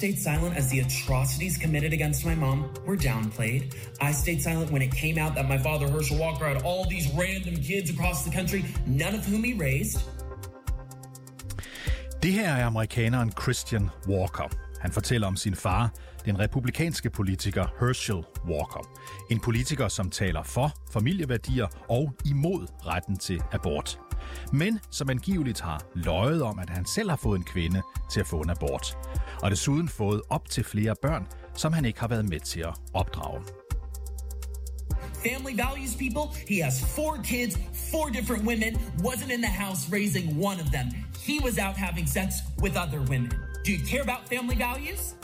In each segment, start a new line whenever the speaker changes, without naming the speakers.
stayed silent as the atrocities committed against my mom were downplayed. I stayed silent when it came out that my father, Herschel Walker, had all these random kids across the country, none of whom he raised.
Det her er amerikaneren Christian Walker. Han fortæller om sin far, den republikanske politiker Herschel Walker. En politiker, som taler for familieværdier og imod retten til abort. Men som angiveligt har løjet om, at han selv har fået en kvinde til at få en abort. Og desuden fået op til flere børn, som han ikke har været med til at opdrage.
Family values people. He has four kids, four different women, wasn't in the house raising one of them. He was out having sex with other women. Do you care about family values?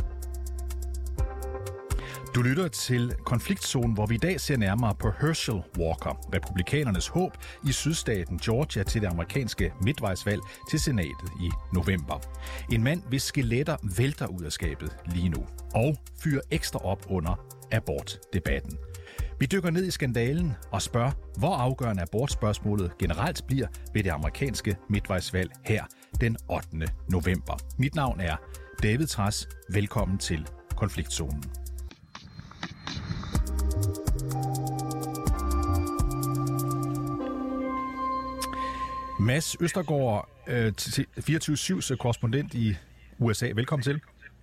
Du lytter til Konfliktzonen, hvor vi i dag ser nærmere på Herschel Walker, republikanernes håb i sydstaten Georgia til det amerikanske midtvejsvalg til senatet i november. En mand, hvis skeletter vælter ud af skabet lige nu, og fyrer ekstra op under abortdebatten. Vi dykker ned i skandalen og spørger, hvor afgørende abortspørgsmålet generelt bliver ved det amerikanske midtvejsvalg her den 8. november. Mit navn er David Tras. Velkommen til Konfliktzonen. Mads Østergaard, 24-7's øh, korrespondent i USA. Velkommen til.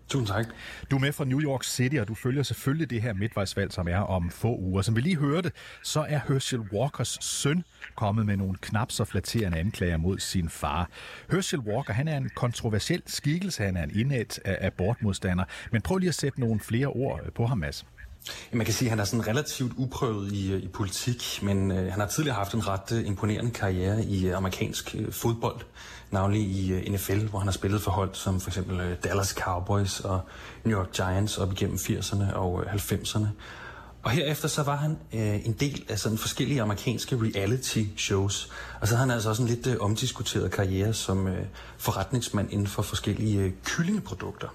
Tusind tak.
Du er med fra New York City, og du følger selvfølgelig det her midtvejsvalg, som er om få uger. Som vi lige hørte, så er Herschel Walkers søn kommet med nogle knap så flatterende anklager mod sin far. Herschel Walker, han er en kontroversiel skikkelse, han er en indet abortmodstander. Men prøv lige at sætte nogle flere ord på ham, Mads.
Man kan sige, at han er sådan relativt uprøvet i, øh, i politik, men øh, han har tidligere haft en ret øh, imponerende karriere i øh, amerikansk øh, fodbold, navnlig i øh, NFL, hvor han har spillet for hold som for eksempel øh, Dallas Cowboys og New York Giants op igennem 80'erne og øh, 90'erne. Og herefter så var han øh, en del af sådan forskellige amerikanske reality shows. Og så havde han altså også en lidt øh, omdiskuteret karriere som øh, forretningsmand inden for forskellige øh, kyllingeprodukter.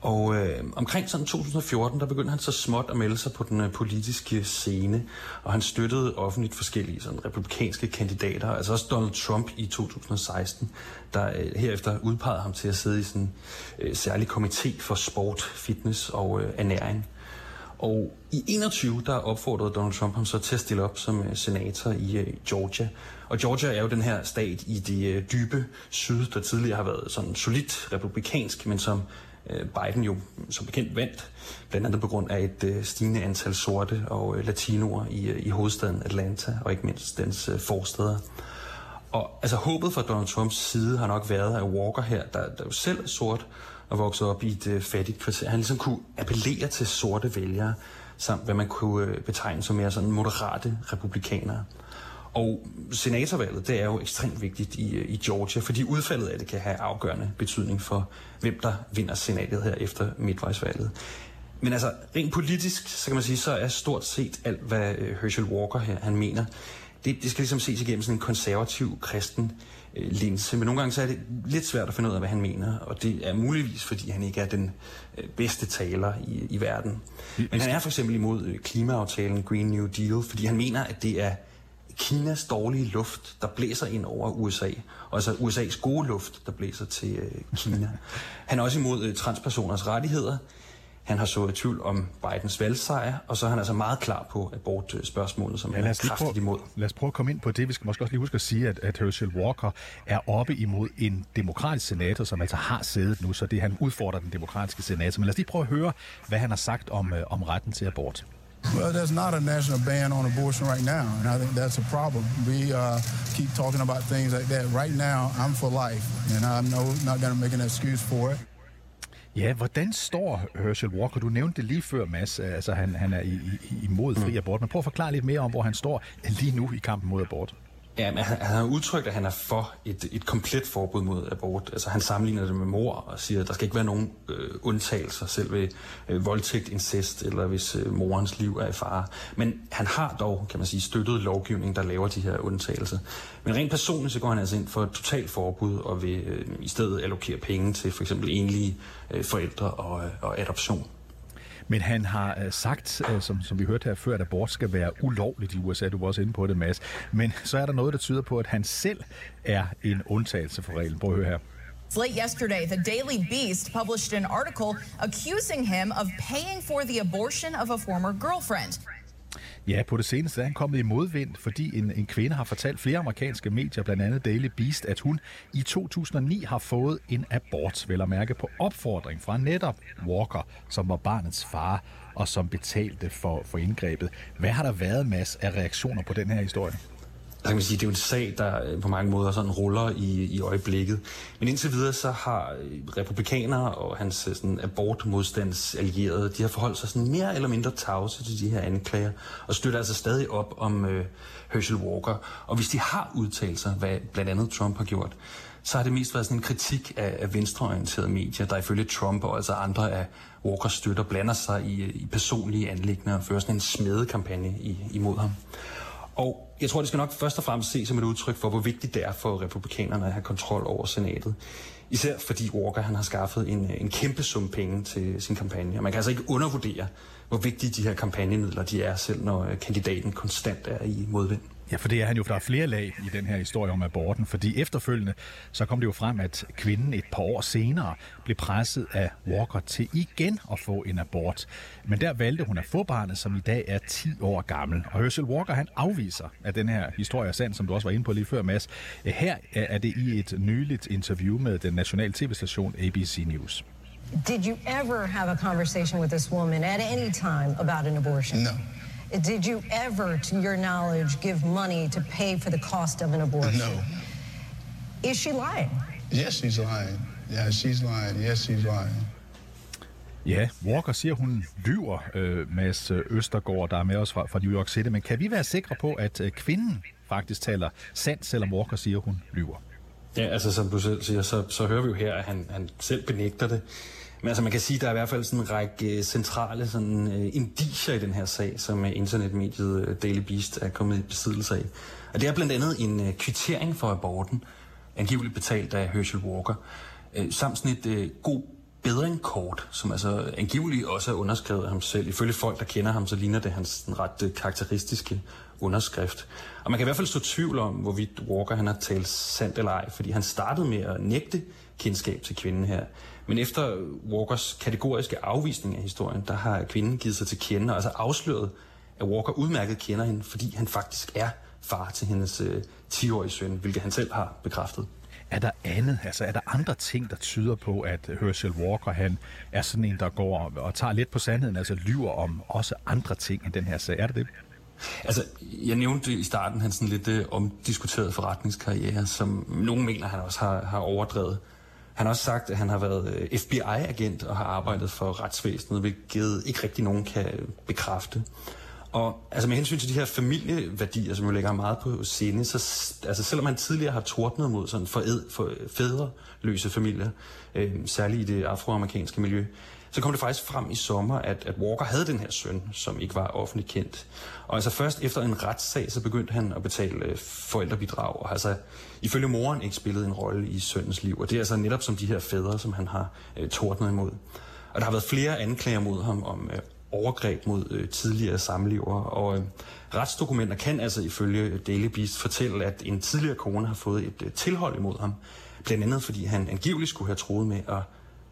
Og øh, omkring sådan 2014, der begyndte han så småt at melde sig på den øh, politiske scene, og han støttede offentligt forskellige sådan, republikanske kandidater, altså også Donald Trump i 2016, der øh, herefter udpegede ham til at sidde i sådan en øh, særlig komité for sport, fitness og øh, ernæring. Og i 21, der opfordrede Donald Trump ham så til at stille op som øh, senator i øh, Georgia. Og Georgia er jo den her stat i det øh, dybe syd, der tidligere har været sådan solidt republikansk, men som Øh, Biden jo som bekendt vandt, blandt andet på grund af et øh, stigende antal sorte og øh, latinoer i, i hovedstaden Atlanta, og ikke mindst dens forsteder. Og altså håbet fra Donald Trumps side har nok været, at Walker her, der, der jo selv er sort og vokset op i et øh, fattigt kvarter, han ligesom kunne appellere til sorte vælgere, samt hvad man kunne øh, betegne som mere sådan moderate republikanere. Og senatorvalget, det er jo ekstremt vigtigt i, øh, i Georgia, fordi udfaldet af det kan have afgørende betydning for, hvem der vinder senatet her efter midtvejsvalget. Men altså, rent politisk, så kan man sige, så er stort set alt, hvad øh, Herschel Walker her, han mener, det, det skal ligesom ses igennem sådan en konservativ, kristen øh, linse. Men nogle gange så er det lidt svært at finde ud af, hvad han mener, og det er muligvis, fordi han ikke er den øh, bedste taler i, i verden. Men han er for eksempel imod øh, klimaaftalen Green New Deal, fordi han mener, at det er Kinas dårlige luft, der blæser ind over USA. Og altså USA's gode luft, der blæser til øh, Kina. Han er også imod øh, transpersoners rettigheder. Han har så i tvivl om Bidens valgsejr, og så er han altså meget klar på abortspørgsmålet, som ja, han er kraftigt imod.
Lad os prøve at komme ind på det. Vi skal måske også lige huske at sige, at, at Herschel Walker er oppe imod en demokratisk senator, som altså har siddet nu, så det han udfordrer den demokratiske senator. Men lad os lige prøve at høre, hvad han har sagt om, øh, om retten til abort.
Well, there's not a national ban on abortion right now, and I think that's a problem. We uh, keep talking about things like that. Right now, I'm for life, and I'm no, not going to make an excuse for it.
Ja, hvordan står Herschel Walker? Du nævnte det lige før, Mads. Altså, han, han er i, i, imod fri abort. Men prøv at forklare lidt mere om, hvor han står lige nu i kampen mod abort.
Ja, men han, han har udtrykt, at han er for et, et komplet forbud mod abort. Altså han sammenligner det med mor og siger, at der skal ikke være nogen øh, undtagelser, selv ved øh, voldtægt, incest, eller hvis øh, morens liv er i fare. Men han har dog, kan man sige, støttet lovgivning, der laver de her undtagelser. Men rent personligt, så går han altså ind for et totalt forbud, og vil øh, i stedet allokere penge til for eksempel enlige øh, forældre og, øh, og adoption.
Men han har øh, sagt, øh, som, som vi hørte her før, at abort skal være ulovligt i USA. Du var også inde på det, Mads. Men så er der noget, der tyder på, at han selv er en undtagelse for reglen. Prøv at høre her.
Late yesterday, the Daily Beast published an article accusing him of paying for the abortion of a former girlfriend.
Ja, på det seneste er han kommet i modvind, fordi en, en kvinde har fortalt flere amerikanske medier, blandt andet Daily Beast, at hun i 2009 har fået en abort, vel at mærke på opfordring fra netop Walker, som var barnets far og som betalte for, for indgrebet. Hvad har der været, Mads, af reaktioner på den her historie?
Der kan man sige, det er jo en sag, der øh, på mange måder sådan ruller i, i øjeblikket. Men indtil videre så har øh, republikanere og hans øh, sådan, abortmodstandsallierede, de har forholdt sig sådan mere eller mindre tavse til de her anklager, og støtter altså stadig op om øh, Herschel Walker. Og hvis de har udtalt sig, hvad blandt andet Trump har gjort, så har det mest været sådan en kritik af, af venstreorienterede medier, der ifølge Trump og altså andre af Walkers støtter blander sig i, i personlige anlægner og fører sådan en smedekampagne i, imod ham. Og jeg tror, det skal nok først og fremmest ses som et udtryk for, hvor vigtigt det er for republikanerne at have kontrol over senatet. Især fordi Walker han har skaffet en, en kæmpe sum penge til sin kampagne. Og man kan altså ikke undervurdere, hvor vigtige de her kampagnemidler de er, selv når øh, kandidaten konstant er i modvind.
Ja, for det er han jo, der er flere lag i den her historie om aborten, fordi efterfølgende så kom det jo frem, at kvinden et par år senere blev presset af Walker til igen at få en abort. Men der valgte hun at få barnet, som i dag er 10 år gammel. Og Herschel Walker, han afviser, at den her historie er sand, som du også var inde på lige før, Mads. Her er det i et nyligt interview med den nationale tv-station ABC News.
Did you ever have a conversation with this woman at any time about an abortion?
No.
Did you ever, to your knowledge, give money to pay for the cost of an abortion?
No.
Is she lying?
Yes, she's lying. Yeah, she's lying. Yes, she's lying.
Ja, Walker siger, hun lyver, øh, Mads Østergaard, der er med os fra, fra New York City. Men kan vi være sikre på, at øh, kvinden faktisk taler sandt, selvom Walker siger, hun lyver?
Ja, altså som du selv siger, så, så hører vi jo her, at han, han selv benægter det. Men altså man kan sige, at der er i hvert fald sådan en række øh, centrale sådan, uh, indiger i den her sag, som uh, internetmediet Daily Beast er kommet i besiddelse af. Og det er blandt andet en uh, kvittering for aborten, angiveligt betalt af Herschel Walker, uh, samt sådan et uh, god bedringkort, som altså angiveligt også er underskrevet af ham selv. Ifølge folk, der kender ham, så ligner det hans ret uh, karakteristiske underskrift. Og man kan i hvert fald stå tvivl om, hvorvidt Walker han har talt sandt eller ej, fordi han startede med at nægte kendskab til kvinden her. Men efter Walkers kategoriske afvisning af historien, der har kvinden givet sig til kende og altså afsløret, at Walker udmærket kender hende, fordi han faktisk er far til hendes øh, 10-årige søn, hvilket han selv har bekræftet.
Er der andet, altså er der andre ting, der tyder på, at Herschel Walker, han er sådan en, der går og tager lidt på sandheden, altså lyver om også andre ting end den her sag? Er det det?
Altså, jeg nævnte i starten hans sådan lidt øh, omdiskuteret forretningskarriere, som nogen mener, han også har, har overdrevet. Han har også sagt, at han har været øh, FBI-agent og har arbejdet for retsvæsenet, hvilket ikke rigtig nogen kan øh, bekræfte. Og altså med hensyn til de her familieværdier, som jo lægger meget på scene, så altså selvom han tidligere har tordnet mod sådan foræd, for fædreløse familier, øh, særligt i det afroamerikanske miljø, så kom det faktisk frem i sommer, at, at Walker havde den her søn, som ikke var offentligt kendt. Og altså først efter en retssag, så begyndte han at betale øh, forældrebidrag, og altså ifølge moren ikke spillet en rolle i sønnens liv. Og det er altså netop som de her fædre, som han har øh, tordnet imod. Og der har været flere anklager mod ham om øh, overgreb mod øh, tidligere samlever, og øh, retsdokumenter kan altså ifølge Daily Beast fortælle, at en tidligere kone har fået et øh, tilhold imod ham, blandt andet fordi han angiveligt skulle have troet med at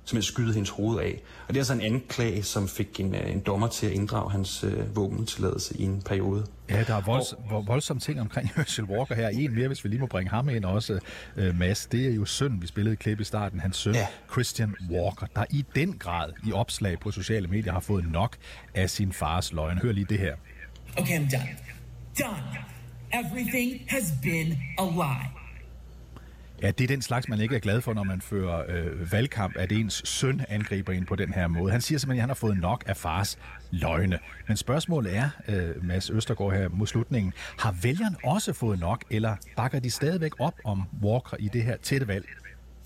simpelthen skyde hendes hoved af. Og det er altså en anklage, som fik en, øh, en dommer til at inddrage hans øh, våbentilladelse i en periode.
Ja, der er volds, og, voldsomme ting omkring Herschel Walker her. En mere, hvis vi lige må bringe ham ind også, øh, Mads. Det er jo søn, vi spillede et klip i starten. Hans søn, ja. Christian Walker, der i den grad i opslag på sociale medier har fået nok af sin fars løgn. Hør lige det her.
Okay, I'm done. Done. Everything has been a lie.
Ja, det er den slags, man ikke er glad for, når man fører øh, valgkamp, at ens søn angriber ind på den her måde. Han siger simpelthen, at han har fået nok af fars løgne. Men spørgsmålet er, øh, Mads Østergaard her mod slutningen, har vælgerne også fået nok, eller bakker de stadigvæk op om Walker i det her tætte valg?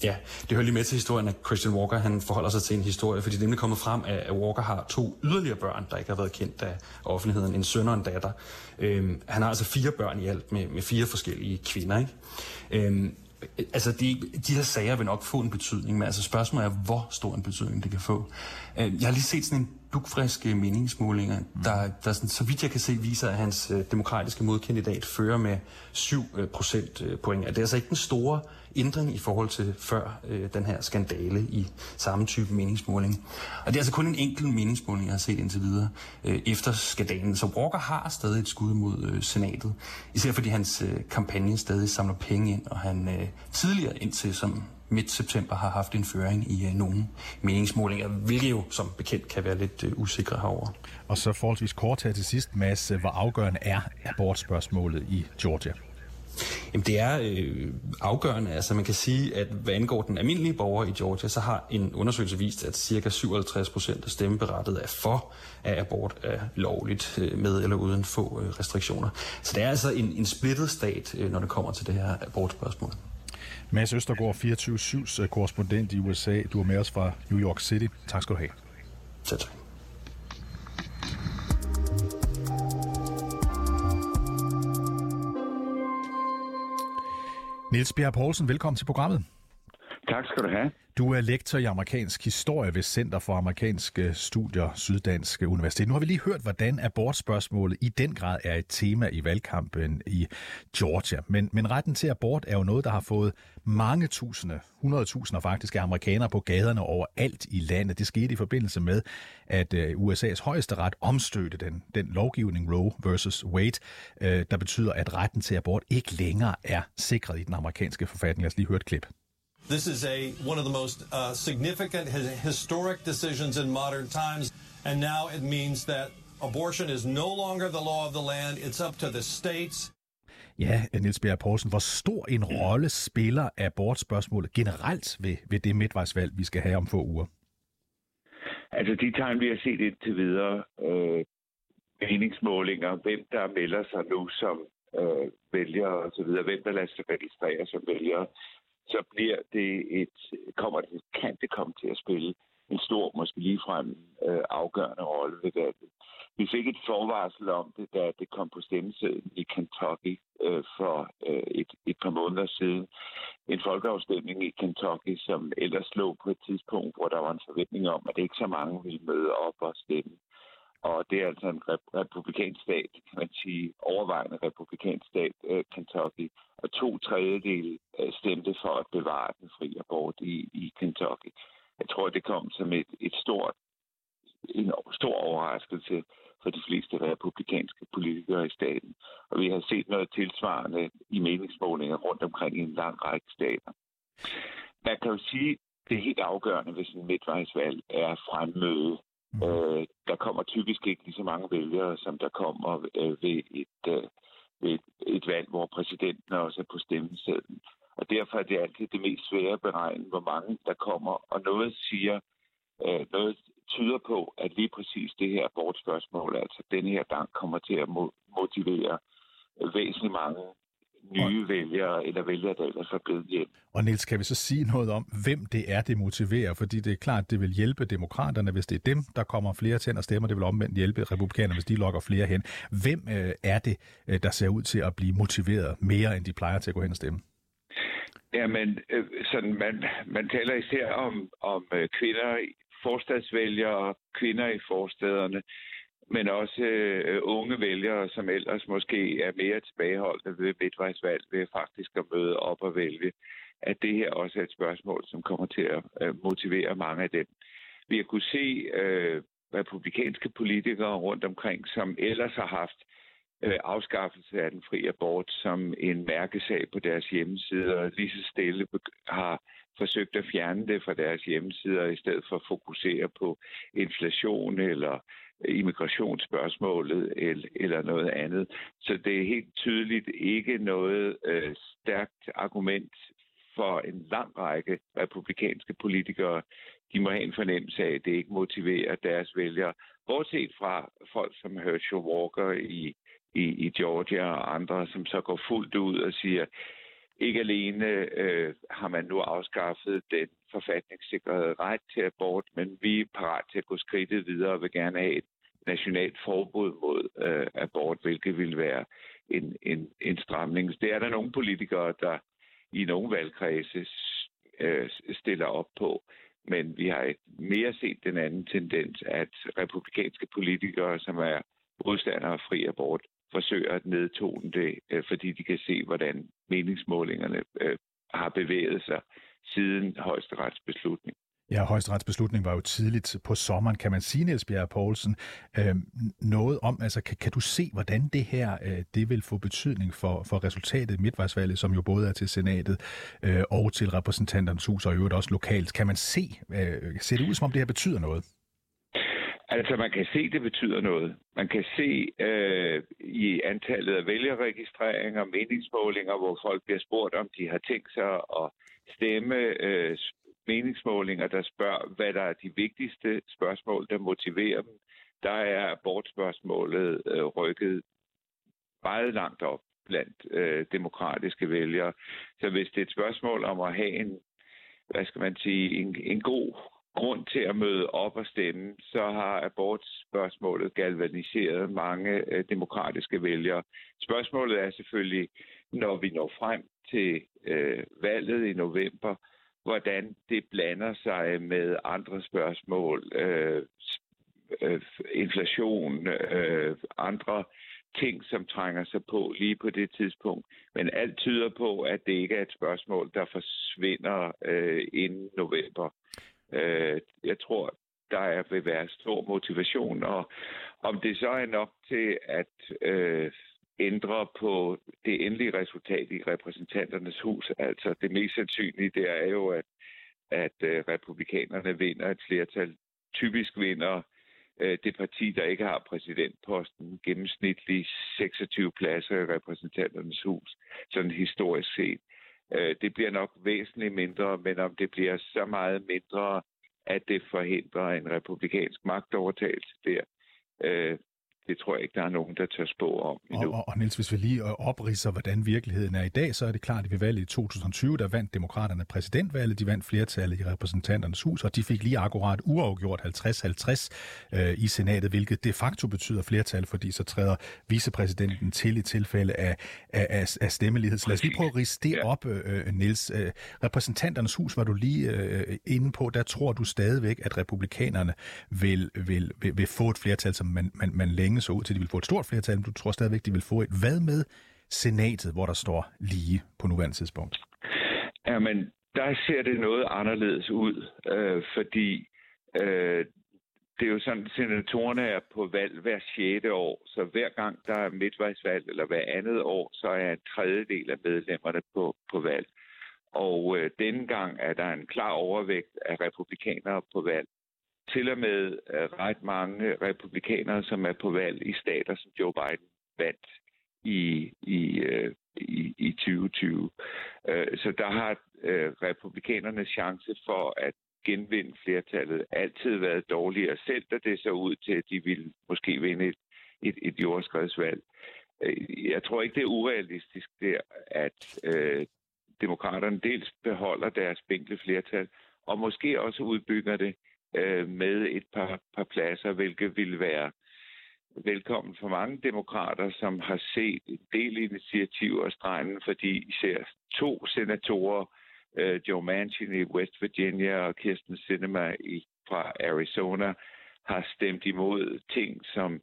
Ja, det hører lige med til historien, at Christian Walker han forholder sig til en historie, fordi det er nemlig kommet frem, at Walker har to yderligere børn, der ikke har været kendt af offentligheden, en søn og en datter. Øhm, han har altså fire børn i alt med, med fire forskellige kvinder. Ikke? Øhm, altså de, de her sager vil nok få en betydning, men altså spørgsmålet er, hvor stor en betydning det kan få. Øh, jeg har lige set sådan en dugfriske meningsmålinger, der, der sådan, så vidt jeg kan se, viser, at hans øh, demokratiske modkandidat fører med 7 øh, procent øh, point. Det er altså ikke den store ændring i forhold til før øh, den her skandale i samme type meningsmåling. Og det er altså kun en enkelt meningsmåling, jeg har set indtil videre øh, efter skandalen. Så Walker har stadig et skud mod øh, senatet, især fordi hans øh, kampagne stadig samler penge ind, og han øh, tidligere indtil som midt september har haft en føring i øh, nogle meningsmålinger, hvilket jo som bekendt kan være lidt øh, usikre herover.
Og så forholdsvis kort her til sidst, Mads, hvor afgørende er abortspørgsmålet i Georgia?
Jamen det er øh, afgørende. Altså man kan sige, at hvad angår den almindelige borger i Georgia, så har en undersøgelse vist, at ca. 57 procent af stemmeberettet er for, at abort er lovligt øh, med eller uden få øh, restriktioner. Så det er altså en, en splittet stat, øh, når det kommer til det her abortspørgsmål.
Mads Østergaard, 24-7's korrespondent i USA. Du er med os fra New York City. Tak skal du have.
Tak.
Niels Bjerg Poulsen, velkommen til programmet.
Tak skal du have.
Du er lektor i amerikansk historie ved Center for Amerikanske Studier Syddansk Universitet. Nu har vi lige hørt, hvordan abortspørgsmålet i den grad er et tema i valgkampen i Georgia. Men, men retten til abort er jo noget, der har fået mange tusinde, hundredtusinder faktisk af amerikanere på gaderne overalt i landet. Det skete i forbindelse med, at øh, USA's højeste ret omstødte den, den lovgivning Roe versus Wade, øh, der betyder, at retten til abort ikke længere er sikret i den amerikanske forfatning. Lad os lige høre et klip.
This is a one of the most uh, significant historic decisions in modern times, and now it means that abortion is no longer the law of the land. It's up to the states.
Ja, Niels Bjerg Poulsen, hvor stor en rolle spiller abortspørgsmålet generelt ved, ved det midtvejsvalg, vi skal have om få uger?
Altså de tegn, vi har set indtil videre, øh, meningsmålinger, hvem der melder sig nu som øh, vælger og så videre, hvem der lader sig registrere som vælger, så bliver det et, kommer det, kan det komme til at spille en stor, måske ligefrem øh, afgørende rolle ved valget. Vi fik et forvarsel om det, da det kom på stemmesedlen i Kentucky øh, for øh, et, et par måneder siden. En folkeafstemning i Kentucky, som ellers lå på et tidspunkt, hvor der var en forventning om, at ikke så mange ville møde op og stemme. Og det er altså en rep- republikansk stat, kan man sige, overvejende republikansk stat, øh, Kentucky. Og to tredjedel øh, stemte for at bevare den fri abort i, i Kentucky. Jeg tror, det kom som et, et stort, en stor overraskelse for de fleste republikanske politikere i staten. Og vi har set noget tilsvarende i meningsmålinger rundt omkring i en lang række stater. Man kan jo sige, at det helt afgørende ved sådan en midtvejsvalg er fremmøde Mm. Øh, der kommer typisk ikke lige så mange vælgere, som der kommer øh, ved, et, øh, ved et, et valg, hvor præsidenten også er på stemmesedlen. Og derfor er det altid det mest svære at beregne, hvor mange der kommer. Og noget siger, øh, noget tyder på, at lige præcis det her abortspørgsmål, altså den her gang, kommer til at motivere øh, væsentligt mange nye og, vælgere, eller vælgere, der ellers er blevet hjem.
Og Niels, kan vi så sige noget om, hvem det er, det motiverer? Fordi det er klart, det vil hjælpe demokraterne, hvis det er dem, der kommer flere til at stemme, det vil omvendt hjælpe republikanerne, hvis de lokker flere hen. Hvem øh, er det, øh, der ser ud til at blive motiveret mere, end de plejer til at gå hen og stemme?
Jamen, øh, sådan, man, man taler især om, om øh, kvinder, forstadsvælgere, kvinder i forstederne men også øh, unge vælgere, som ellers måske er mere tilbageholdte ved midtvejsvalg, ved faktisk at møde op og vælge, at det her også er et spørgsmål, som kommer til at øh, motivere mange af dem. Vi har kunne se øh, republikanske politikere rundt omkring, som ellers har haft øh, afskaffelse af den frie abort som en mærkesag på deres hjemmesider, og lige så stille har forsøgt at fjerne det fra deres hjemmesider, i stedet for at fokusere på inflation eller immigrationsspørgsmålet eller noget andet. Så det er helt tydeligt ikke noget øh, stærkt argument for en lang række republikanske politikere. De må have en fornemmelse af, at det ikke motiverer deres vælgere. Bortset fra folk som Herschel Walker i, i, i Georgia og andre, som så går fuldt ud og siger, ikke alene øh, har man nu afskaffet den forfatningssikrede ret til abort, men vi er parat til at gå skridtet videre og vil gerne have et nationalt forbud mod øh, abort, hvilket vil være en, en, en stramning. Det er der nogle politikere, der i nogle valgkredse øh, stiller op på. Men vi har mere set den anden tendens, at republikanske politikere, som er modstandere af fri abort, forsøger at nedtone det, øh, fordi de kan se, hvordan meningsmålingerne øh, har bevæget sig siden højesterets beslutning.
Ja, højesterets beslutning var jo tidligt på sommeren. Kan man sige, Niels Bjerre Poulsen, øh, noget om, altså kan, kan du se, hvordan det her øh, det vil få betydning for, for resultatet i midtvejsvalget, som jo både er til senatet øh, og til repræsentanternes hus, og i øvrigt også lokalt. Kan man se, øh, ser det ud som om det her betyder noget?
Altså, man kan se, det betyder noget. Man kan se øh, i antallet af vælgerregistreringer, meningsmålinger, hvor folk bliver spurgt, om de har tænkt sig at stemme, øh, meningsmålinger, der spørger, hvad der er de vigtigste spørgsmål, der motiverer dem. Der er abortspørgsmålet øh, rykket meget langt op blandt øh, demokratiske vælgere. Så hvis det er et spørgsmål om at have en, hvad skal man sige, en, en god grund til at møde op og stemme, så har abortspørgsmålet galvaniseret mange øh, demokratiske vælgere. Spørgsmålet er selvfølgelig, når vi når frem til øh, valget i november, hvordan det blander sig med andre spørgsmål, øh, øh, inflation, øh, andre ting, som trænger sig på lige på det tidspunkt. Men alt tyder på, at det ikke er et spørgsmål, der forsvinder øh, inden november. Øh, jeg tror, der vil være stor motivation, og om det så er nok til at øh, ændre på det endelige resultat i repræsentanternes hus. Altså det mest sandsynlige, det er jo, at, at øh, republikanerne vinder et flertal. Typisk vinder øh, det parti, der ikke har præsidentposten, gennemsnitligt 26 pladser i repræsentanternes hus, sådan historisk set. Øh, det bliver nok væsentligt mindre, men om det bliver så meget mindre, at det forhindrer en republikansk magtovertagelse der, øh, det tror jeg ikke, der er nogen, der tør spå om endnu.
Og, og, og Niels, hvis vi lige opridser, hvordan virkeligheden er i dag, så er det klart, at ved valget i 2020, der vandt demokraterne præsidentvalget, de vandt flertallet i repræsentanternes hus, og de fik lige akkurat uafgjort 50-50 øh, i senatet, hvilket de facto betyder flertal, fordi så træder vicepræsidenten til i tilfælde af, af, af, af stemmelighed. Lad os lige prøve at rise det ja. op, øh, Niels. Øh, repræsentanternes hus var du lige øh, inde på, der tror du stadigvæk, at republikanerne vil, vil, vil, vil få et flertal, som man, man, man længe så ud til, at de vil få et stort flertal, men du tror stadigvæk, de vil få et. Hvad med senatet, hvor der står lige på nuværende tidspunkt?
Jamen, der ser det noget anderledes ud, øh, fordi øh, det er jo sådan, at senatorerne er på valg hver 6. år, så hver gang der er midtvejsvalg, eller hver andet år, så er en tredjedel af medlemmerne på, på valg. Og øh, denne gang er der en klar overvægt af republikanere på valg til og med ret mange republikanere, som er på valg i stater, som Joe Biden vandt i, i, øh, i, i 2020. Øh, så der har øh, republikanernes chance for at genvinde flertallet altid været dårligere, selv da det så ud til, at de ville måske vinde et, et, et jordskredsvalg. Øh, jeg tror ikke, det er urealistisk der, at øh, demokraterne dels beholder deres spinkle flertal, og måske også udbygger det øh, med et par, par pladser, hvilket ville være velkommen for mange demokrater, som har set en del initiativer af stregen, fordi især to senatorer, øh, Joe Manchin i West Virginia og Kirsten Sinema i, fra Arizona, har stemt imod ting, som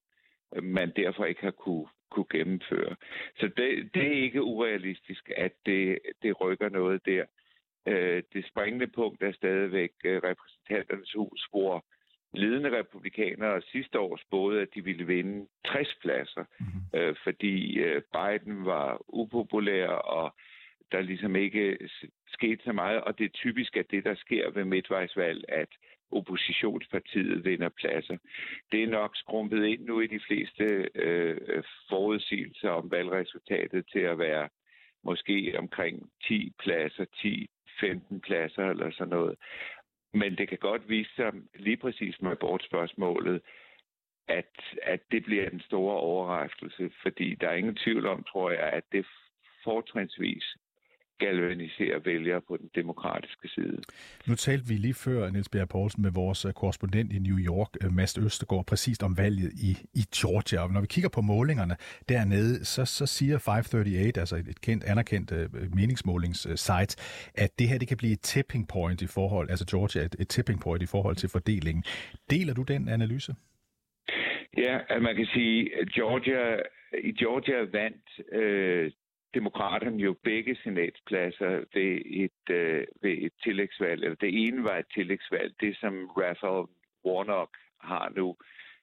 man derfor ikke har kunne, kunne gennemføre. Så det, det er ikke urealistisk, at det, det rykker noget der. Øh, det springende punkt er stadigvæk øh, repræsentanternes hus, hvor ledende republikanere sidste år spåede, at de ville vinde 60 pladser, mm-hmm. øh, fordi øh, Biden var upopulær, og der ligesom ikke skete så meget, og det er typisk, at det, der sker ved midtvejsvalg, at oppositionspartiet vinder pladser. Det er nok skrumpet ind nu i de fleste øh, forudsigelser om valgresultatet til at være måske omkring 10 pladser, 10 15 pladser eller sådan noget. Men det kan godt vise sig lige præcis med abortspørgsmålet, at, at det bliver en store overraskelse, fordi der er ingen tvivl om, tror jeg, at det fortrinsvis galvanisere vælgere på den demokratiske side.
Nu talte vi lige før, Niels Bjerg Poulsen, med vores øh, korrespondent i New York, øh, Mads Østegård, præcist om valget i, i Georgia. Og når vi kigger på målingerne dernede, så, så siger 538, altså et kendt, anerkendt uh, meningsmålingssite, at det her det kan blive et tipping point i forhold, altså Georgia, et, et tipping point i forhold til fordelingen. Deler du den analyse?
Ja, man kan sige, at Georgia, i Georgia vandt øh, demokraterne jo begge senatspladser ved et, øh, ved et tillægsvalg. Eller det ene var et tillægsvalg, det som Raphael Warnock har nu.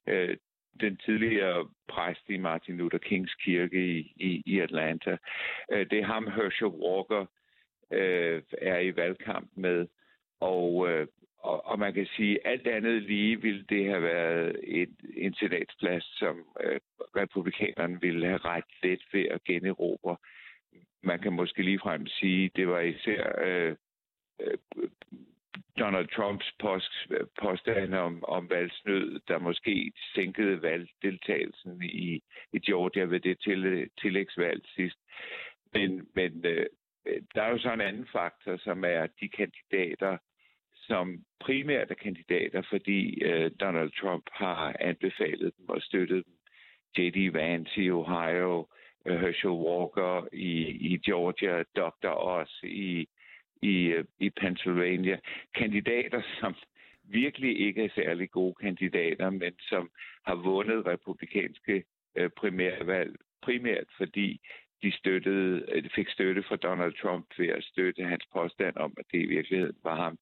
Øh, den tidligere præst i Martin Luther Kings kirke i, i, i Atlanta. Øh, det er ham, Herschel Walker, øh, er i valgkamp med. Og, øh, og, og man kan sige, alt andet lige ville det have været et, en senatsplads, som øh, republikanerne ville have ret let ved at generobre. Man kan måske ligefrem sige, det var især øh, øh, Donald Trumps post, påstand om, om valgsnød, der måske sænkede valgdeltagelsen i, i Georgia ved det til, tillægsvalg sidst. Men, men øh, øh der er jo så en anden faktor, som er de kandidater, som primært er kandidater, fordi øh, Donald Trump har anbefalet dem og støttet dem. J.D. Vance i Ohio, øh, Herschel Walker i, i Georgia, Dr. Oz i, i, øh, i Pennsylvania. Kandidater, som virkelig ikke er særlig gode kandidater, men som har vundet republikanske øh, primærvalg, primært fordi de støttede, de fik støtte fra Donald Trump ved at støtte hans påstand om, at det i virkeligheden var ham,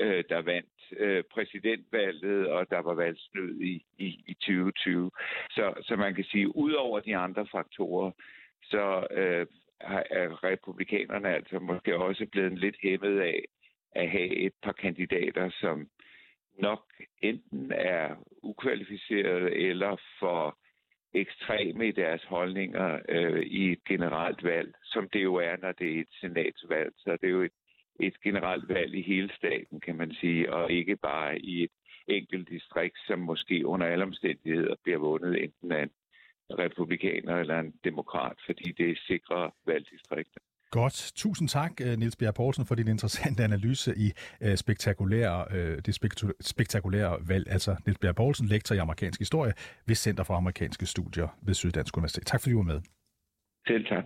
øh, der vandt øh, præsidentvalget, og der var valgsnød i, i, i 2020. Så, så man kan sige, ud over de andre faktorer, så øh, er republikanerne altså måske også blevet lidt hæmmet af at have et par kandidater, som nok enten er ukvalificerede eller for ekstreme i deres holdninger øh, i et generelt valg, som det jo er, når det er et senatsvalg. Så det er jo et et generelt valg i hele staten, kan man sige, og ikke bare i et enkelt distrikt, som måske under alle omstændigheder bliver vundet enten af en republikaner eller en demokrat, fordi det er sikre valgdistrikter.
Godt. Tusind tak, øh, Niels Bjerg Poulsen, for din interessante analyse i uh, spektakulære, uh, det spektakulære valg. Altså Niels Bjerg Poulsen, lektor i amerikansk historie ved Center for Amerikanske Studier ved Syddansk Universitet. Tak fordi du var med.
Selv tak.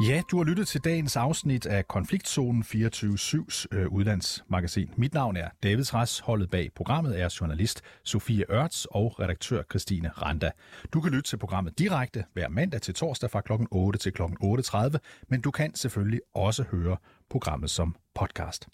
Ja, du har lyttet til dagens afsnit af Konfliktzonen 24-7's øh, udlandsmagasin. Mit navn er David Træs. Holdet bag programmet er journalist Sofie Ørts og redaktør Christine Randa. Du kan lytte til programmet direkte hver mandag til torsdag fra kl. 8 til kl. 8.30, men du kan selvfølgelig også høre programmet som podcast.